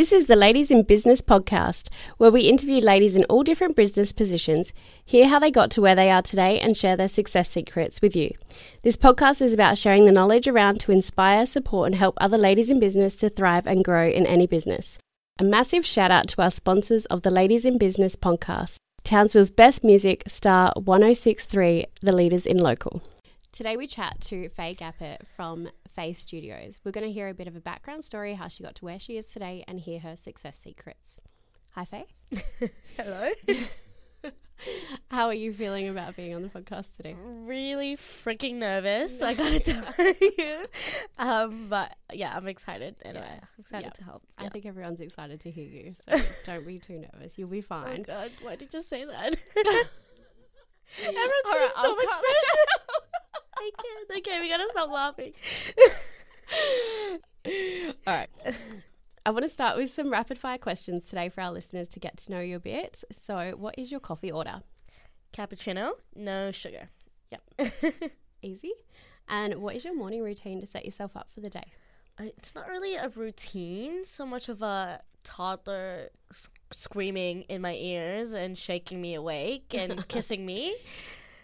This is the Ladies in Business podcast, where we interview ladies in all different business positions, hear how they got to where they are today, and share their success secrets with you. This podcast is about sharing the knowledge around to inspire, support, and help other ladies in business to thrive and grow in any business. A massive shout out to our sponsors of the Ladies in Business podcast Townsville's best music, Star 1063, the leaders in local. Today we chat to Faye Gapit from Faye Studios. We're going to hear a bit of a background story, how she got to where she is today, and hear her success secrets. Hi, Faye. Hello. How are you feeling about being on the podcast today? really freaking nervous. I gotta tell you. Um, but yeah, I'm excited. Anyway, Yeah. I'm excited Yeah. to help. I think everyone's excited to hear you, so don't be too nervous. You'll be fine. Oh fine. God, why did you say that? Everyone's right, so I'll much pressure. I can't. Okay, we gotta stop laughing. All right. I want to start with some rapid fire questions today for our listeners to get to know you a bit. So, what is your coffee order? Cappuccino, no sugar. Yep. Easy. And what is your morning routine to set yourself up for the day? It's not really a routine, so much of a toddler s- screaming in my ears and shaking me awake and kissing me.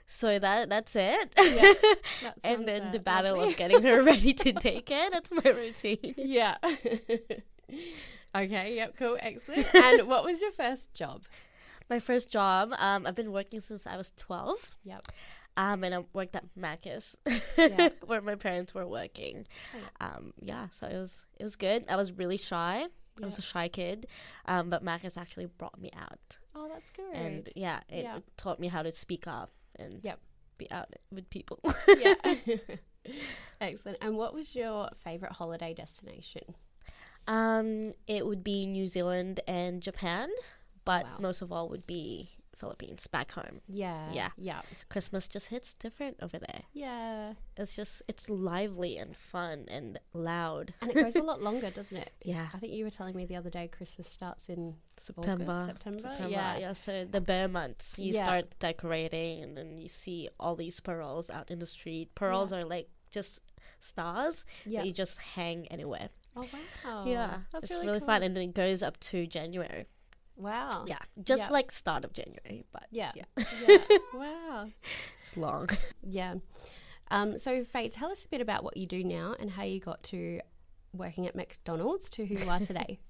So that that's it. That and then the battle lovely. of getting her ready to take it. That's my routine. Yeah. okay, yep, cool, excellent. And what was your first job? My first job, um, I've been working since I was 12. Yep. Um, and I worked at Macca's, Yeah. where my parents were working. Oh, Um, yeah, so it was it was good. I was really shy. I was a shy kid, um, but Macca's actually brought me out, Oh, that's good. and yeah, it Yeah. taught me how to speak up and Yep. be out with people. yeah. excellent. And what was your favorite holiday destination? um, it would be New Zealand and Japan, but Wow. most of all would be Philippines back home. Yeah. Yeah. Yeah. Christmas just hits different over there. Yeah. It's just it's lively and fun and loud. And it goes a lot longer, doesn't it? Yeah. I think you were telling me the other day Christmas starts in September. September? September. Yeah. Yeah. So the ber months, you Yeah. start decorating, and then you see all these parols out in the street. Parols are like just stars Yeah. that you just hang anywhere. Oh wow. yeah, That's it's really, really, cool. fun, and then it goes up to January. Wow. Yeah, just Yeah. like start of January, but Yeah. Yeah. yeah. Wow. it's long. Yeah. Um, so, Faye, tell us a bit about what you do now and how you got to working at McDonald's to who you are today.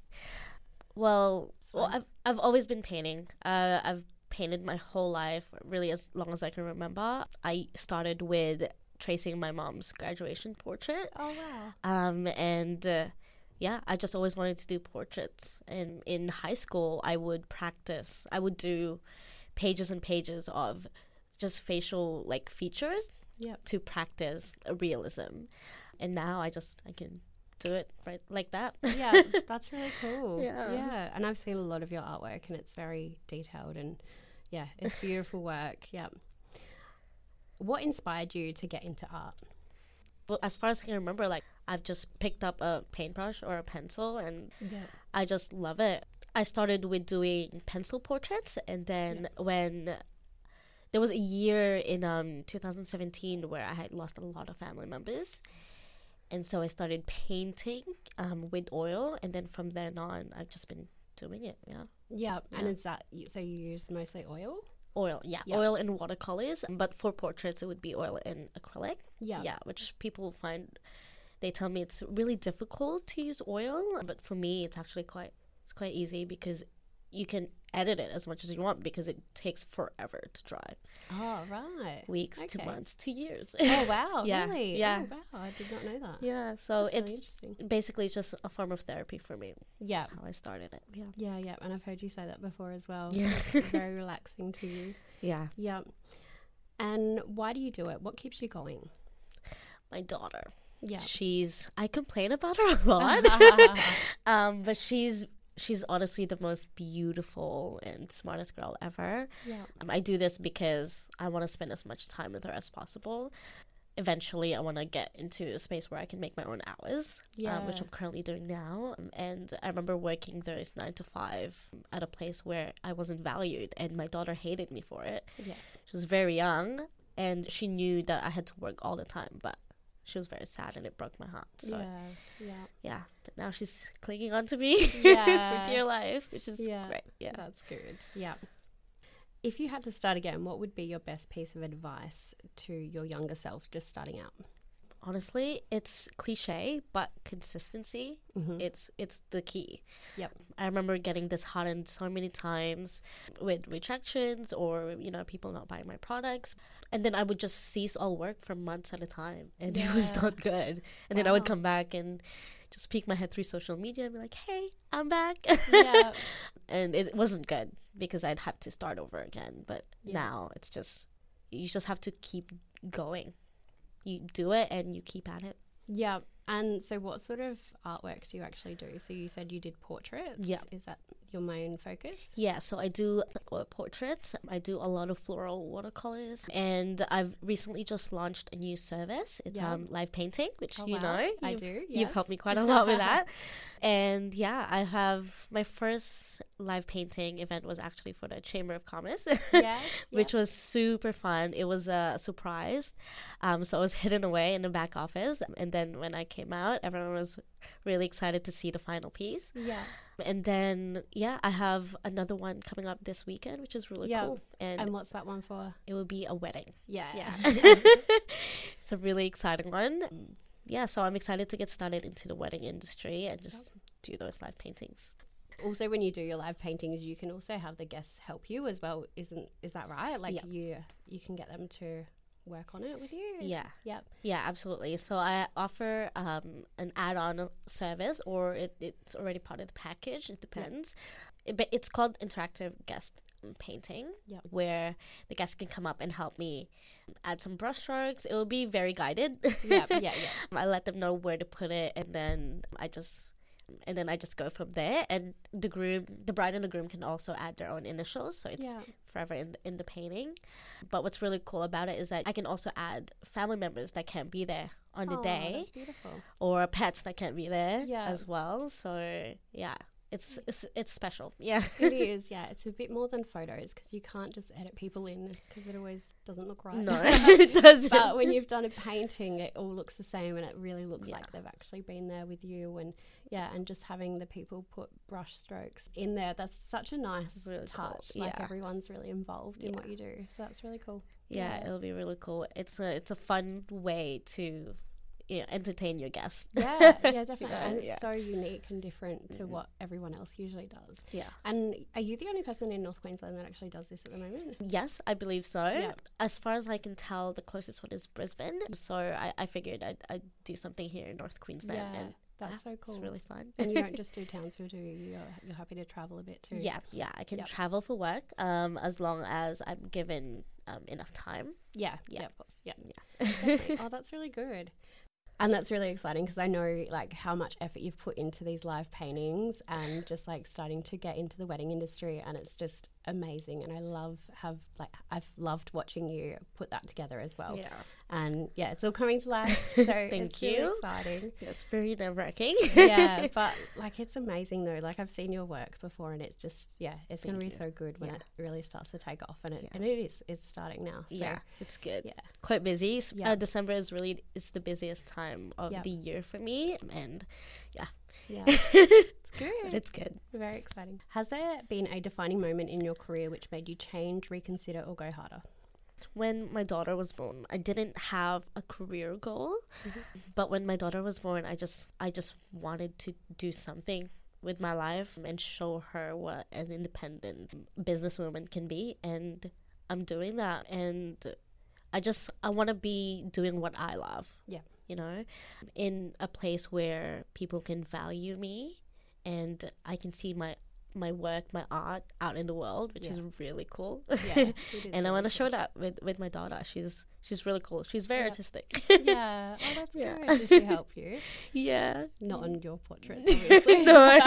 Well, well. I've I've always been painting. Uh, I've painted my whole life, really as long as I can remember. I started with tracing my mom's graduation portrait. oh, wow. Um, and uh, yeah, I just always wanted to do portraits. And in high school, I would practice. I would do pages and pages of just facial like features Yep. to practice realism. And now I just I can do it right like that. Yeah, that's really cool. Yeah. Yeah. And I've seen a lot of your artwork and it's very detailed and yeah, it's beautiful work. Yeah. What inspired you to get into art? Well, as far as I can remember, like I've just picked up a paintbrush or a pencil and Yeah. I just love it. I started with doing pencil portraits, and then when there was a year in um 2017 where I had lost a lot of family members, and so I started painting um with oil, and then from then on, I've just been doing it. Yeah, Yeah. And Yeah. is that, so you use mostly oil? oil. Yeah, Yeah. oil and watercolors. But for portraits, it would be oil and acrylic. Yeah. yeah, which people find they tell me it's really difficult to use oil, but for me it's actually quite it's quite easy because you can edit it as much as you want because it takes forever to dry. Oh, right. Weeks to Okay. months to years. Oh, wow. Yeah, Really? Oh, yeah. Oh, wow. I did not know that. yeah, so That's it's interesting. basically just a form of therapy for me. Yeah. How I started it. Yeah. Yeah, yeah. And I've heard you say that before as well. Yeah. Very relaxing to you. Yeah. Yeah. And why do you do it? What keeps you going? My daughter. Yeah. She's I complain about her a lot. um, but she's she's honestly the most beautiful and smartest girl ever. yeah. Um, I do this because I want to spend as much time with her as possible. Eventually, I want to get into a space where I can make my own hours, um, which I'm currently doing now. Um, And I remember working those nine to five at a place where I wasn't valued, and my daughter hated me for it. Yeah. She was very young, and she knew that I had to work all the time, but she was very sad and it broke my heart. So yeah, yeah, yeah. But now she's clinging on to me Yeah. for dear life, which is Yeah. great. Yeah. That's good. Yeah. If you had to start again, what would be your best piece of advice to your younger self just starting out? Honestly, it's cliche, but consistency Mhm. it's it's the key. Yep. I remember getting disheartened so many times with rejections or you know people not buying my products, and then I would just cease all work for months at a time, and it was not good. And then I would come back and just peek my head through social media and be like, "Hey, I'm back." Yeah. and it wasn't good because I'd have to start over again. But Yeah. now it's just you just have to keep going. You do it and you keep at it. Yeah. And so, what sort of artwork do you actually do? So, you said you did portraits. Yeah. Is that your main focus? Yeah, so I do portraits. I do a lot of floral watercolors, and I've recently just launched a new service. It's Yeah. um live painting, which Oh, you wow. know I do. You've helped me quite a lot with that. And yeah, I have my first live painting event was actually for the Chamber of Commerce. Yes. which was super fun. It was a surprise. Um, so it was hidden away in the back office. And then when I came out, everyone was really excited to see the final piece. Yeah. And then, yeah, I have another one coming up this weekend, which is really Yeah. cool. And, And what's that one for? it will be a wedding. Yeah. Yeah. it's a really exciting one. Yeah, so I'm excited to get started into the wedding industry and just do those live paintings. also, when you do your live paintings, you can also have the guests help you as well. Isn't is that right? Like Yeah. you you can get them to work on it with you. Yeah. Yep. Yeah, absolutely. So I offer um, an add-on service, or it, it's already part of the package. It depends. It, but it's called interactive guest painting, Yep. where the guests can come up and help me add some brushstrokes. It will be very guided. Yep. Yeah. Yeah. I let them know where to put it, and then I just and then I just go from there. And the groom, the bride and the groom can also add their own initials, so it's Yeah. forever in in the painting. But what's really cool about it is that I can also add family members that can't be there on the day, That's beautiful. or pets that can't be there Yeah. as well. So yeah, it's it's it's special. Yeah. It is, yeah. It's a bit more than photos because you can't just edit people in because it always doesn't look right. No, it doesn't. but when you've done a painting, it all looks the same and it really looks Yeah. like they've actually been there with you. And yeah, and just having the people put brush strokes in there, that's such a nice Really cool, touch. Like yeah. everyone's really involved in what you do. So that's really cool. yeah, Yeah. it'll be really cool. It's a it's a fun way to you know, entertain your guests. Yeah, yeah, definitely. know, and it's yeah. so unique and different to Mhm. what everyone else usually does. Yeah. And are you the only person in North Queensland that actually does this at the moment? Yes, I believe so. Yeah. As far as I can tell, the closest one is Brisbane. So I, I figured I'd, I'd do something here in North Queensland. yeah, and that's so cool. It's really fun. and you don't just do Townsville, do you? You're, you're happy to travel a bit too. yeah, yeah, I can Yep. travel for work um, as long as I'm given um, enough time. Yeah, Yeah. yeah, of course. Yeah. Yeah. Oh, that's really good. And that's really exciting because I know like how much effort you've put into these live paintings and just like starting to get into the wedding industry and it's just amazing and I love have like I've loved watching you put that together as well. Yeah. And yeah, it's all coming to life. So Thank really you. exciting. It's very nerve wracking. yeah, but like it's amazing though. Like I've seen your work before, and it's just yeah, it's going to be so good when Yeah. it really starts to take off, and it Yeah. and it is. It's starting now. So, yeah, it's good. yeah, Quite busy. Yeah. Uh, December is really it's the busiest time of Yep. the year for me, and yeah, it's but good. it's good. Very exciting. Has there been a defining moment in your career which made you change, reconsider, or go harder? when my daughter was born i didn't have a career goal mm-hmm. but when my daughter was born i just i just wanted to do something with my life and show her what an independent businesswoman can be and i'm doing that and i just i want to be doing what i love Yeah. You know in a place where people can value me and i can see my my work my art out in the world which Yeah. is really cool Yeah, and I want to show that with with my daughter. She's she's really cool. She's very Yeah. artistic. Yeah, oh, that's Yeah. good. Did she help you? yeah. Not on your portraits, obviously. no,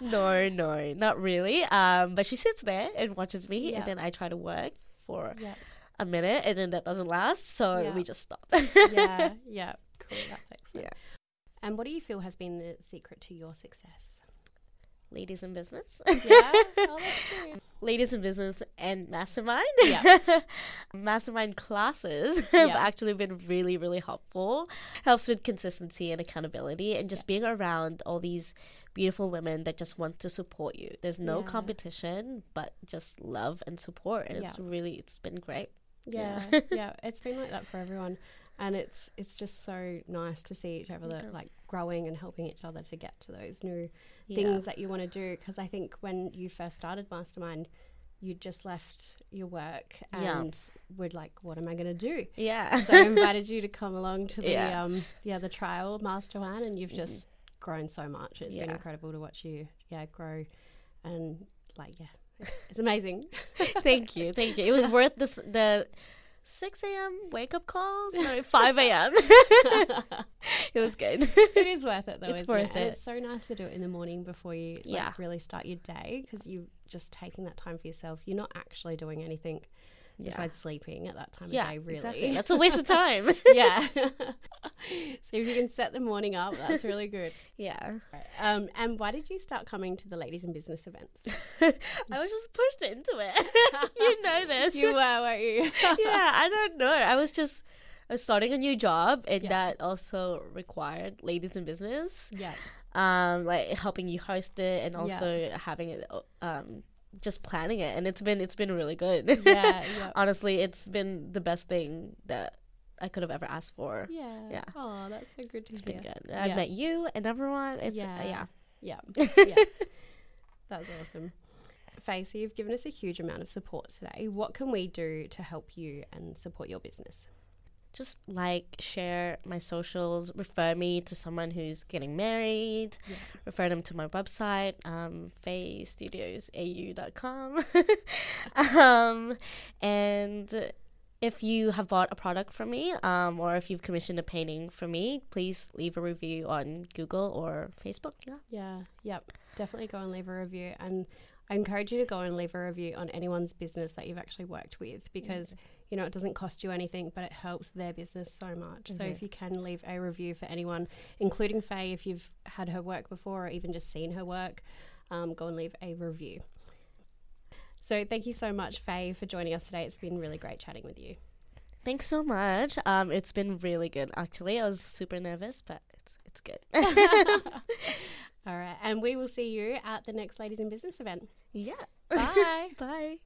no, no, not really. Um, but she sits there and watches me, and then I try to work for yeah, a minute, and then that doesn't last, so Yeah. we just stop. yeah, yeah. Cool. That's excellent. Yeah. And what do you feel has been the secret to your success? Ladies in Business. Yeah. Oh. Ladies in Business and Mastermind. Yeah. Mastermind classes have Yeah. actually been really, really helpful. Helps with consistency and accountability and just being around all these beautiful women that just want to support you. There's no Yeah. competition, but just love and support. And it's really, it's been great. Yeah, Yeah. yeah, it's been like that for everyone, and it's it's just so nice to see each other Yeah. like growing and helping each other to get to those new Yeah. things that you want to do. Because I think when you first started Mastermind, you just left your work Yeah. and were like, "What am I going to do?" Yeah. So I invited you to come along to the Yeah. Mm-hmm. um yeah the trial Mastermind, and you've just grown so much. It's been incredible to watch you yeah grow, and like yeah, it's, it's amazing. thank you, thank you. It was worth this the six a.m. wake up calls. No, five a.m. it was good. it is worth it though. It's worth it? It. it's so nice to do it in the morning before you like, Yeah. really start your day because you're just taking that time for yourself. You're not actually doing anything Yeah. besides sleeping at that time Yeah, of day. Really, exactly. That's a waste of time. yeah. so if you can set the morning up, that's really good. yeah. Um, and why did you start coming to the ladies in business events? I was just pushed into it. you know this. you were, weren't you? yeah, I don't know. I was just I was starting a new job, and Yeah. that also required ladies in business, yeah. um, like helping you host it, and Yeah. also having it, um, just planning it. And it's been it's been really good. Yeah. Yeah. Honestly, it's been the best thing that I could have ever asked for. Yeah. Yeah. Oh, that's so good to It's hear. been good. I've met you and everyone. It's Yeah. yeah. Yeah. yeah. That's awesome. Faye, so you've given us a huge amount of support today. What can we do to help you and support your business? Just like share my socials refer me to someone who's getting married Yeah. refer them to my website um fayestudiosau.com um and if you have bought a product from me um or if you've commissioned a painting from me please leave a review on google or facebook yeah Yeah, yep. Definitely go and leave a review. And I encourage you to go and leave a review on anyone's business that you've actually worked with because, you know, it doesn't cost you anything, but it helps their business so much. So if you can leave a review for anyone, including Faye, if you've had her work before or even just seen her work, um, go and leave a review. So thank you so much, Faye, for joining us today. It's been really great chatting with you. thanks so much um it's been really good actually i was super nervous but it's it's good All right. And we will see you at the next Ladies in Business event. yeah Bye. bye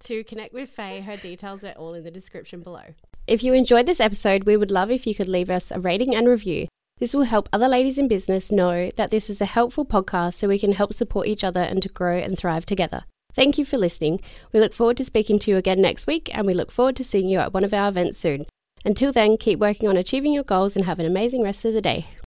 To connect with Faye, her details are all in the description below. If you enjoyed this episode, we would love if you could leave us a rating and review. This will help other ladies in business know that this is a helpful podcast so we can help support each other and to grow and thrive together. Thank you for listening. We look forward to speaking to you again next week and we look forward to seeing you at one of our events soon. Until then, keep working on achieving your goals and have an amazing rest of the day.